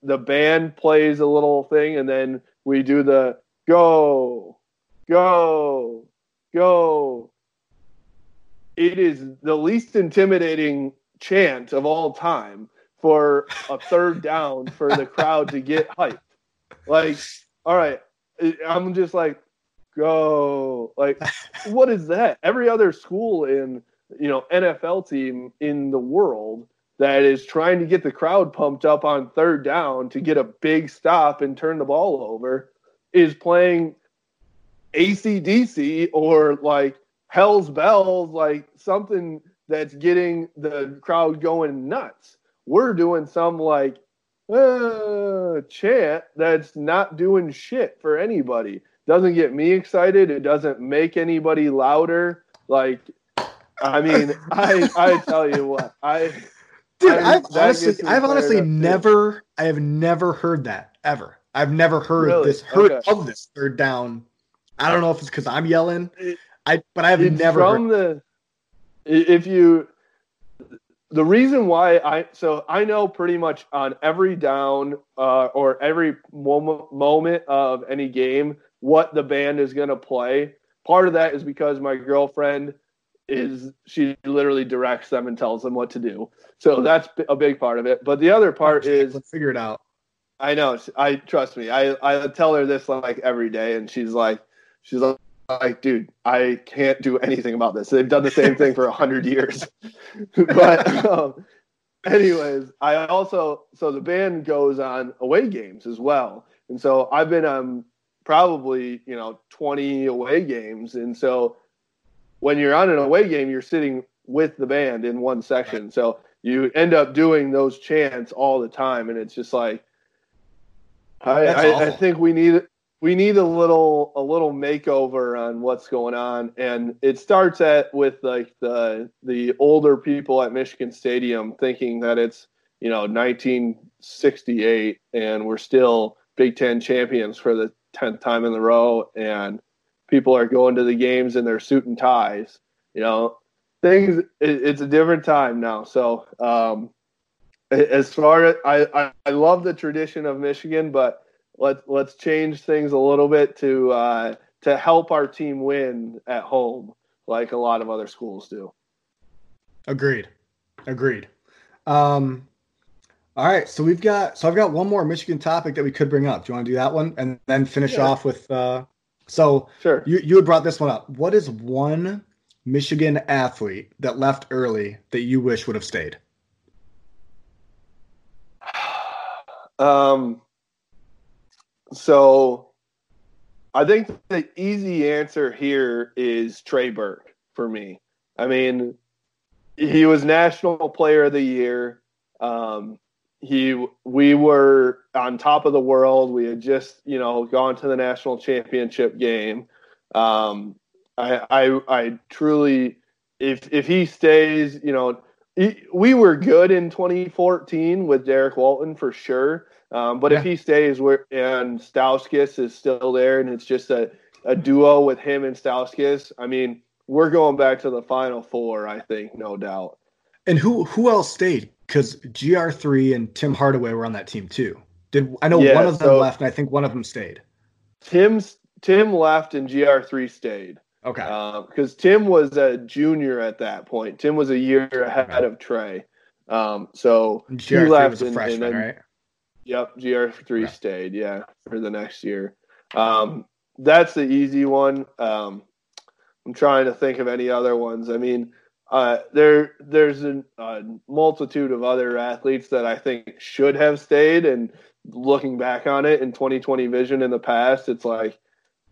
the band plays a little thing, and then we do the go, go, go. It is the least intimidating chant of all time for a third down for the crowd to get hyped. Like, all right, I'm just like, go. Like, what is that? Every other school in you know NFL team in the world that is trying to get the crowd pumped up on third down to get a big stop and turn the ball over is playing ACDC or like Hell's Bells, like something that's getting the crowd going nuts. We're doing some like uh, chant that's not doing shit for anybody. Doesn't get me excited. It doesn't make anybody louder. Like, I mean, I I tell you what, I dude, I, have honestly, I've honestly never, too. I have never heard that ever. I've never heard really? this, heard okay. of this third down. I don't know if it's because I'm yelling. I, but I've never from heard. the. If you the reason why I so I know pretty much on every down uh, or every moment moment of any game what the band is going to play. Part of that is because my girlfriend is she literally directs them and tells them what to do. So that's a big part of it. But the other part is figure it out. I know. I trust me. I I tell her this like every day, and she's like, she's like, like, dude, I can't do anything about this. They've done the same thing for a hundred years. but um, anyways, I also so the band goes on away games as well, and so I've been on probably you know twenty away games, and so when you're on an away game, you're sitting with the band in one section, so you end up doing those chants all the time, and it's just like. I, I, I, think we need we need a little a little makeover on what's going on. And it starts at with like the the older people at Michigan Stadium thinking that it's you know 1968 and we're still Big 10 champions for the 10th time in the row. And people are going to the games in their suit and ties you know things it, it's a different time now. So um as far as I, I I love the tradition of Michigan but let's let's change things a little bit to uh, to help our team win at home, like a lot of other schools do. Agreed. Agreed. Um, all right, so we've got so I've got one more Michigan topic that we could bring up. Do you want to do that one and then finish yeah. off with? Uh, so sure, you you had brought this one up. What is one Michigan athlete that left early that you wish would have stayed? Um, so I think the easy answer here is Trey Burke for me. I mean, he was National Player of the Year. Um, he we were on top of the world. We had just you know gone to the national championship game. Um, I, I I truly, if if he stays, you know, we were good in 2014 with Derrick Walton for sure. Um, but yeah. if he stays where and Stauskas is still there and it's just a, a duo with him and Stauskas, I mean, we're going back to the final four, I think, no doubt. And who who else stayed? Because GR three and Tim Hardaway were on that team too. Did I know yeah, one of them so left and I think one of them stayed. Tim's Tim left and GR three stayed. Okay. Because uh, Tim was a junior at that point. Tim was a year ahead of Trey. Um, so he left was a and, freshman, and then, right? Yep, GR3 right. stayed, yeah, for the next year. Um, that's the easy one. Um, I'm trying to think of any other ones. I mean, uh, there there's a, a, multitude of other athletes that I think should have stayed. And looking back on it in 2020 vision in the past, it's like,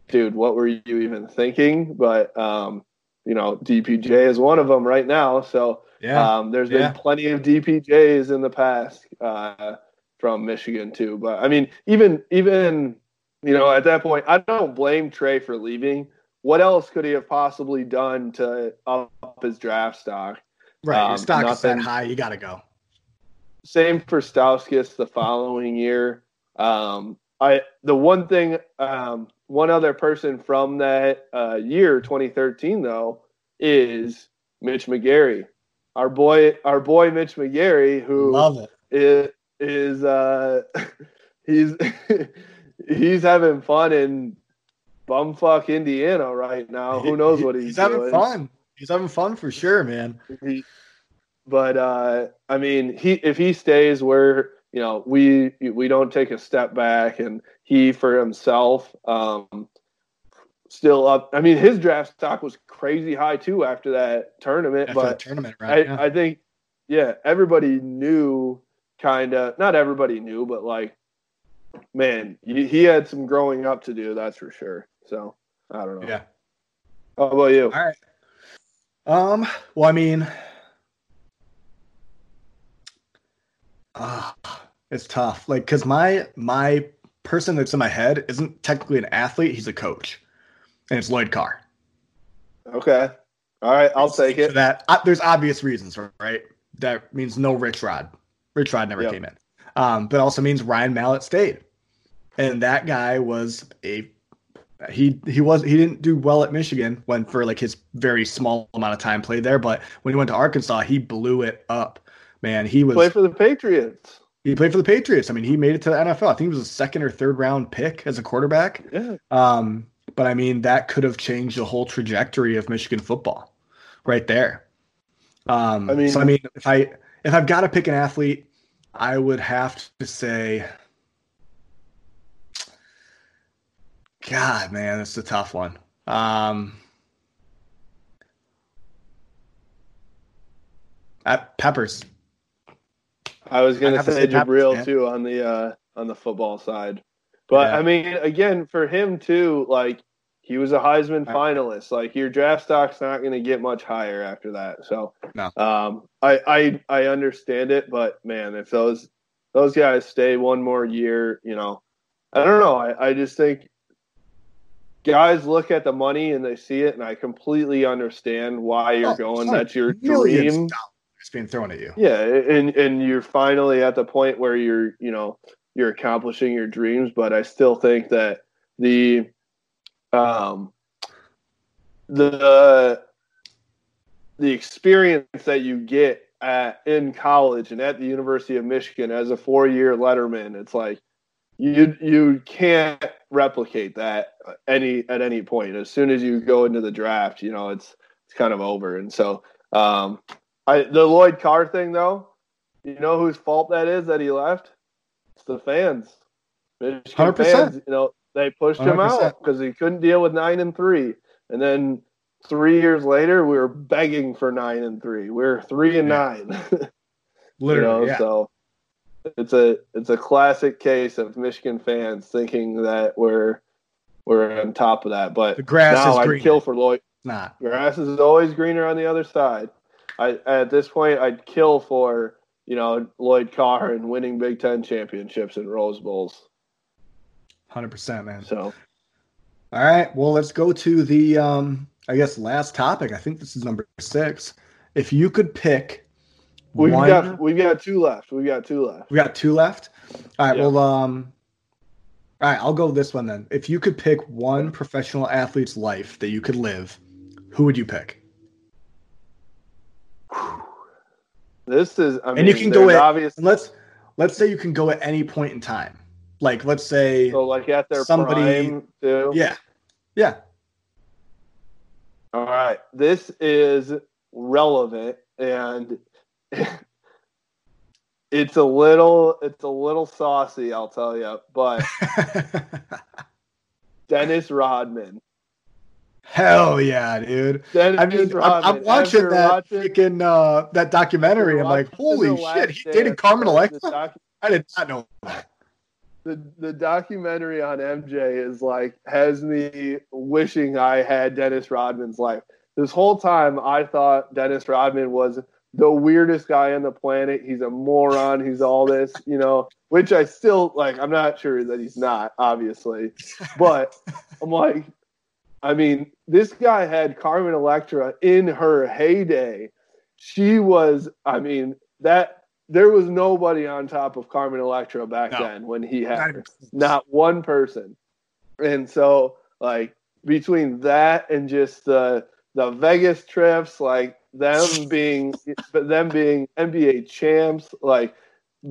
dude, what were you even thinking? But um, you know, DPJ is one of them right now. So yeah, um, there's yeah. been plenty of DPJs in the past. Uh, from Michigan too. But I mean, even even you know at that point, I don't blame Trey for leaving. What else could he have possibly done to up his draft stock? Right, um, your stock nothing. is that high, you got to go. Same for Stauskas the following year. Um, I the one thing, um, one other person from that uh, year, 2013, though, is Mitch McGary, our boy, our boy Mitch McGary, who Love it. is, is uh, he's he's having fun in bumfuck Indiana right now. Who knows what he's, he's having doing. fun. He's having fun for sure, man. He, but uh, I mean, he if he stays where you know we we don't take a step back, and he for himself um, still up. I mean, his draft stock was crazy high too after that tournament. After but tournament, I, right? yeah. I think, yeah, everybody knew kind of. Not everybody knew, but like, man, he, he had some growing up to do. That's for sure. So I don't know. yeah. How about you? All right. Um. Well, I mean, ah, it's tough. Like, cause my my person that's in my head isn't technically an athlete; he's a coach, and it's Lloyd Carr. Okay. All right, I'll take it. that uh, there's obvious reasons, right? That means no Rich Rod. Rich Rod never Yep. came in, um, but also means Ryan Mallett stayed, and that guy was a he he was he didn't do well at Michigan when for like his very small amount of time played there, but when he went to Arkansas, he blew it up. Man, he was Play for the Patriots. he played for the Patriots. I mean, he made it to the NFL. I think he was a second or third round pick as a quarterback. Yeah. Um, but I mean, that could have changed the whole trajectory of Michigan football, right there. Um, I mean- so I mean, if I if I've got to pick an athlete, I would have to say, God, man, that's a tough one. Um, at Peppers. I was gonna say say Jabrill too on the uh on the football side. But Yeah. I mean again for him too, like he was a Heisman finalist. Like your draft stock's not gonna get much higher after that. So No. um I I I understand it, but man, if those those guys stay one more year, you know, I don't know. I, I just think guys look at the money and they see it and I completely understand why you're Oh, going. That's your dream. of dollars being thrown at you. Yeah, and and you're finally at the point where you're, you know, you're accomplishing your dreams, but I still think that the um the the experience that you get at in college and at the University of Michigan as a four-year letterman, it's like you you can't replicate that any at any point. As soon as you go into the draft, you know, it's it's kind of over. And so um I the Lloyd Carr thing though, you know whose fault that is that he left? It's the fans. Michigan 100%. fans, you know, they pushed him 100%. out because he couldn't deal with nine and three. And then three years later, we were begging for nine and three. We We're three and nine. Literally, you know, yeah. so it's a it's a classic case of Michigan fans thinking that we're we're on top of that. But The grass now is I'd greener. kill for Lloyd. Not. Grass is always greener on the other side. I at this point I'd kill for you know Lloyd Carr and winning Big Ten championships and Rose Bowls. Hundred percent, man. So All right. Well, let's go to the um I guess last topic. I think this is number six. If you could pick we've one got we've got two left. We've got two left. we got two left. All right, Yeah. well um all right, I'll go this one then. If you could pick one professional athlete's life that you could live, who would you pick? This is I mean and you can go at obvious and let's let's say you can go at any point in time. Like let's say so like at their somebody- prime too. yeah. Yeah. All right. This is relevant and it's a little it's a little saucy, I'll tell you, but Dennis Rodman. Hell yeah, dude. I mean, I'm, I'm watching After that watching- freaking uh, that documentary. I'm like, holy shit, he dated Carmen Electra. doc- I did not know that. the the documentary on MJ is like has me wishing I had Dennis Rodman's life. This whole time I thought Dennis Rodman was the weirdest guy on the planet. He's a moron. He's all this, you know, which I still like. I'm not sure that he's not, obviously, but I'm like, I mean, this guy had Carmen Electra in her heyday. She was, I mean, that there was nobody on top of Carmen Electra back No. then when he had Not her not one person. And so, like between that and just the the Vegas trips, like them being, but them being NBA champs, like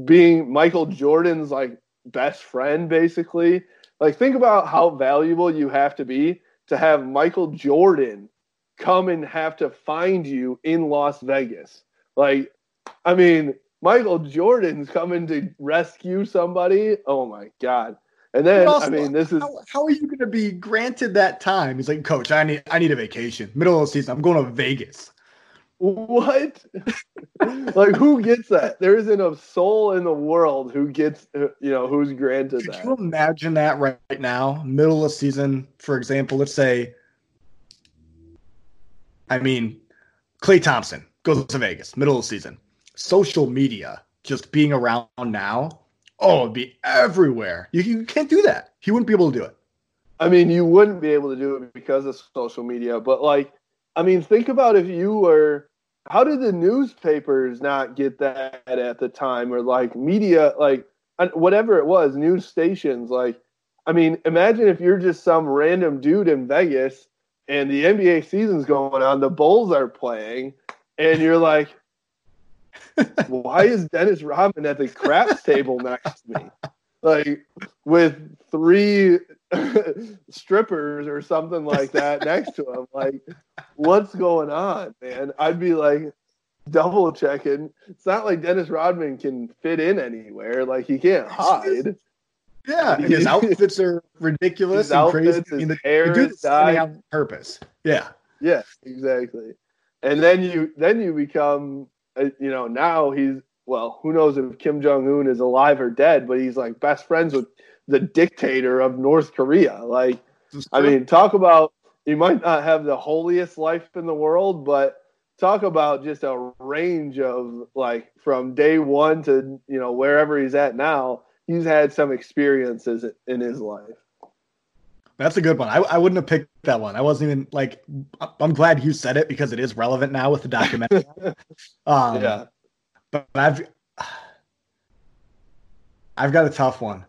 being Michael Jordan's like best friend, basically. Like, think about how valuable you have to be to have Michael Jordan come and have to find you in Las Vegas. Like, I mean, Michael Jordan's coming to rescue somebody. Oh my god! And then also, I mean, this is how, how are you going to be granted that time? He's like, Coach, I need I need a vacation. Middle of the season, I'm going to Vegas. What? like, who gets that? There isn't a soul in the world who gets, uh, you know, who's granted Could that. you imagine that right now, middle of season, for example? Let's say, I mean, Klay Thompson goes to Vegas, middle of season. Social media just being around now, oh, it'd be everywhere. You, you can't do that. He wouldn't be able to do it. I mean, you wouldn't be able to do it because of social media, but like I mean, think about if you were. How did the newspapers not get that at the time, or like media, like whatever it was, news stations? Like, I mean, imagine if you're just some random dude in Vegas and the NBA season's going on, the Bulls are playing, and you're like, why is Dennis Rodman at the craps table next to me? Like with three strippers or something like that next to him. Like, what's going on, man? I'd be like double checking. It's not like Dennis Rodman can fit in anywhere. Like he can't hide. Yeah, his outfits are ridiculous his and crazy. His I mean, the, hair the is on purpose. Yeah. Yeah, exactly. And then you then you become, uh, you know, now he's well, who knows if Kim Jong Un is alive or dead, but he's like best friends with the dictator of North Korea. Like, I mean, talk about you might not have the holiest life in the world, but talk about just a range of like from day one to you know wherever he's at now. He's had some experiences in his life. That's a good one. I, I wouldn't have picked that one. I wasn't even like. I'm glad you said it because it is relevant now with the documentary. um, yeah, but I've I've got a tough one.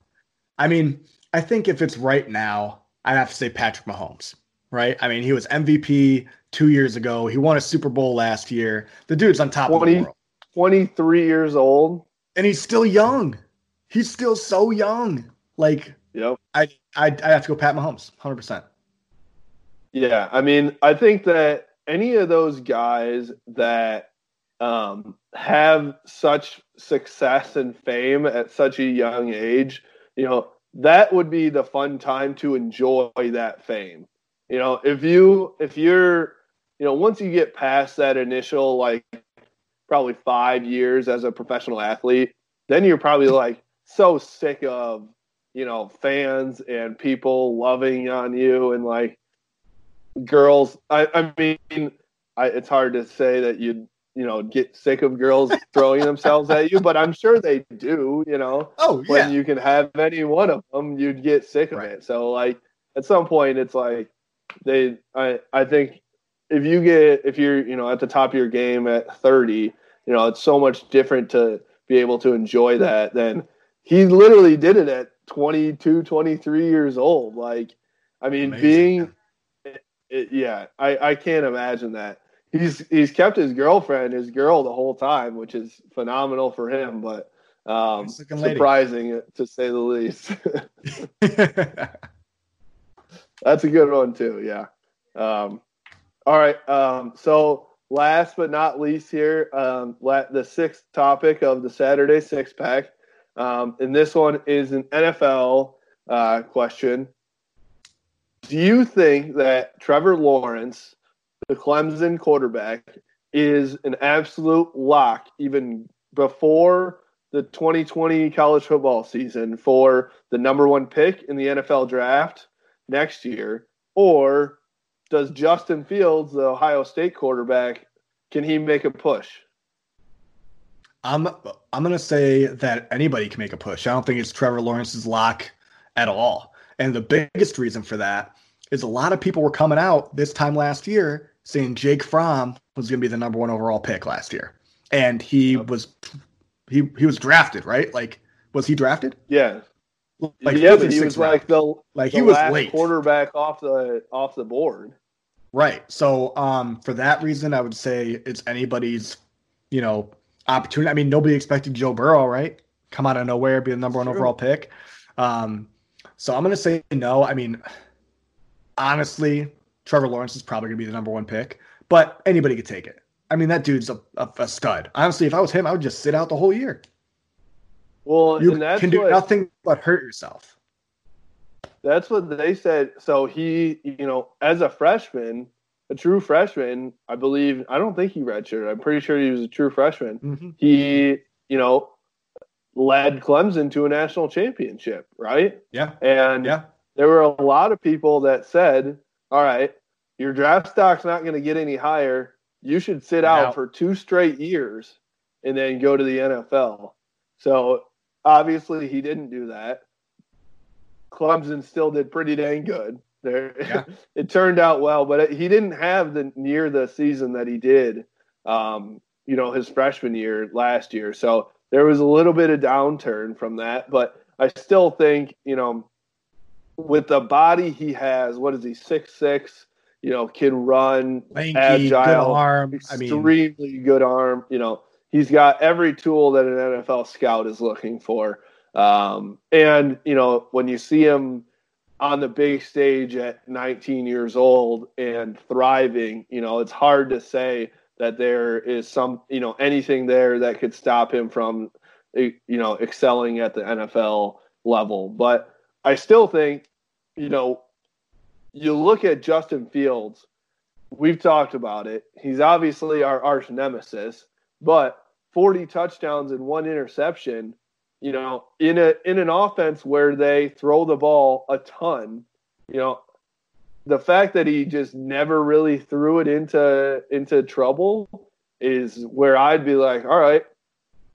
I mean, I think if it's right now, I'd have to say Patrick Mahomes, right? I mean, he was MVP two years ago. He won a Super Bowl last year. The dude's on top 20, of the world. 23 years old. And he's still young. He's still so young. Like, yep. I, I, I have to go Pat Mahomes, 100%. Yeah. I mean, I think that any of those guys that um, have such success and fame at such a young age – you know, that would be the fun time to enjoy that fame. You know, if you if you're, you know, once you get past that initial like probably 5 years as a professional athlete, then you're probably like so sick of, you know, fans and people loving on you and like girls I I mean I, it's hard to say that you'd you know get sick of girls throwing themselves at you, but I'm sure they do. You know, oh yeah. When you can have any one of them, you'd get sick of right. it. So like at some point, it's like they. I I think if you get if you're you know at the top of your game at 30, you know it's so much different to be able to enjoy that than he literally did it at 22, 23 years old. Like, I mean, Amazing. being. It, yeah, I, I can't imagine that he's he's kept his girlfriend, his girl, the whole time, which is phenomenal for him. But um, surprising to say the least. That's a good one too. Yeah. Um, all right. Um, so last but not least here, um, the sixth topic of the Saturday six pack, um, and this one is an NFL uh, question. Do you think that Trevor Lawrence the Clemson quarterback, is an absolute lock even before the 2020 college football season for the number one pick in the NFL draft next year? Or does Justin Fields, the Ohio State quarterback, can he make a push? I'm I'm gonna say that anybody can make a push. I don't think it's Trevor Lawrence's lock at all. And the biggest reason for that is a lot of people were coming out this time last year saying Jake Fromm was going to be the number one overall pick last year, and he yep. was he he was drafted right. Like, was he drafted? Yeah. Like, yeah, but he was like the like the he was late quarterback off the off the board. Right. So um, for that reason, I would say it's anybody's, you know, opportunity. I mean, nobody expected Joe Burrow, right? Come out of nowhere, be the number one overall pick. Um, so I'm going to say no. I mean, honestly, Trevor Lawrence is probably going to be the number one pick, but anybody could take it. I mean, that dude's a, a, a stud. Honestly, if I was him, I would just sit out the whole year. Well, You can do what, nothing but hurt yourself. That's what they said. So he, you know, as a freshman, a true freshman, I believe. I don't think he redshirted. I'm pretty sure he was a true freshman. Mm-hmm. He, you know, led Clemson to a national championship, right? Yeah. And Yeah. There were a lot of people that said, "All right, your draft stock's not going to get any higher. You should sit out out. for two straight years and then go to the NFL." So obviously, he didn't do that. Clemson still did pretty dang good. There, Yeah. it turned out well, but it, he didn't have the near the season that he did. Um, you know, his freshman year last year. So there was a little bit of downturn from that, but I still think, you know, with the body he has, what is he, six six? You know, can run, Lanky, agile, arm. I mean, extremely good arm. You know, he's got every tool that an NFL scout is looking for. Um, and you know, when you see him on the big stage at 19 years old and thriving, you know, it's hard to say that there is some, you know, anything there that could stop him from, you know, excelling at the NFL level. But I still think, you know, you look at Justin Fields, we've talked about it. He's obviously our arch nemesis, but 40 touchdowns and one interception, you know, in a in an offense where they throw the ball a ton, you know, the fact that he just never really threw it into into trouble is where I'd be like, all right,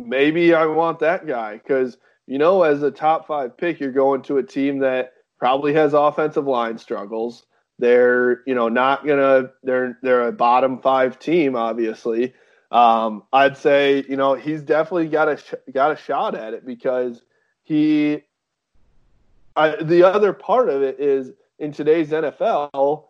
maybe I want that guy because you know, as a top five pick, you're going to a team that probably has offensive line struggles. They're you know not gonna they're they're a bottom five team, obviously. Um, I'd say you know he's definitely got a sh- got a shot at it because he. I, the other part of it is in today's NFL,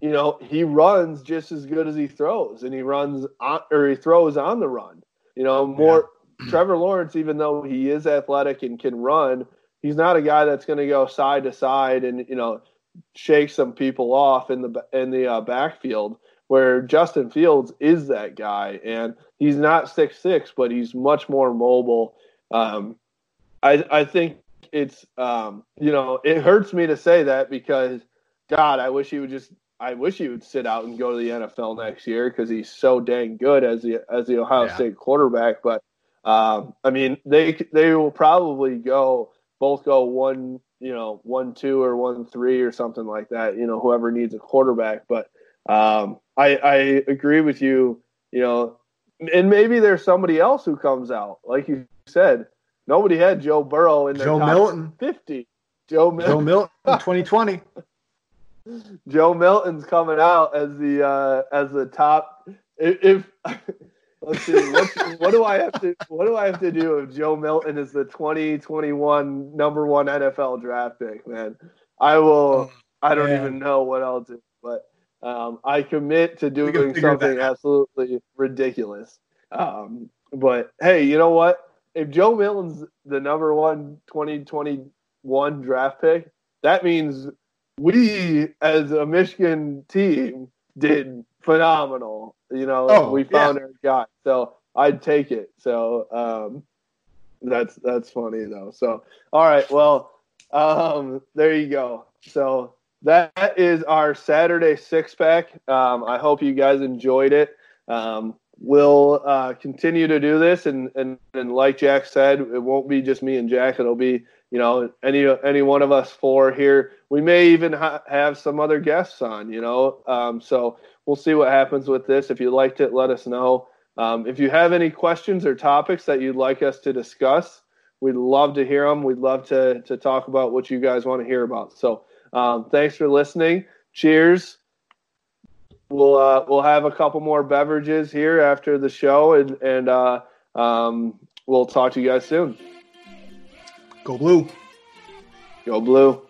you know he runs just as good as he throws, and he runs on, or he throws on the run. You know more. Trevor Lawrence, even though he is athletic and can run, he's not a guy that's going to go side to side and you know shake some people off in the in the uh, backfield. Where Justin Fields is that guy, and he's not six six, but he's much more mobile. Um, I I think it's um, you know it hurts me to say that because God, I wish he would just I wish he would sit out and go to the NFL next year because he's so dang good as the as the Ohio Yeah. State quarterback. But um, I mean, they they will probably go both go one you know one two or one three or something like that. You know, whoever needs a quarterback. But um, I I agree with you. You know, and maybe there's somebody else who comes out like you said. Nobody had Joe Burrow in their Joe top Milton. fifty. Joe Milton. Joe Milton, 2020. Joe Milton's coming out as the uh, as the top. If, if let's see, what, what do I have to what do I have to do if Joe Milton is the 2021 number one NFL draft pick? Man, I will. I don't man. even know what I'll do, but um, I commit to doing something absolutely ridiculous. Um, but hey, you know what? If Joe Milton's the number one 2021 draft pick, that means we as a Michigan team did phenomenal. You know, Oh, we found our guy. So I'd take it. So um, that's that's funny though. So all right, well, um, there you go. So that is our Saturday six pack. Um, I hope you guys enjoyed it. Um, we'll uh, continue to do this, and, and and like Jack said, it won't be just me and Jack. It'll be you know any any one of us four here. We may even ha- have some other guests on. You know, um, so we'll see what happens with this. If you liked it, let us know. Um, if you have any questions or topics that you'd like us to discuss, we'd love to hear them. We'd love to to talk about what you guys want to hear about. So um, thanks for listening. Cheers. We'll uh, we'll have a couple more beverages here after the show, and and uh, um, we'll talk to you guys soon. Go blue. Go blue.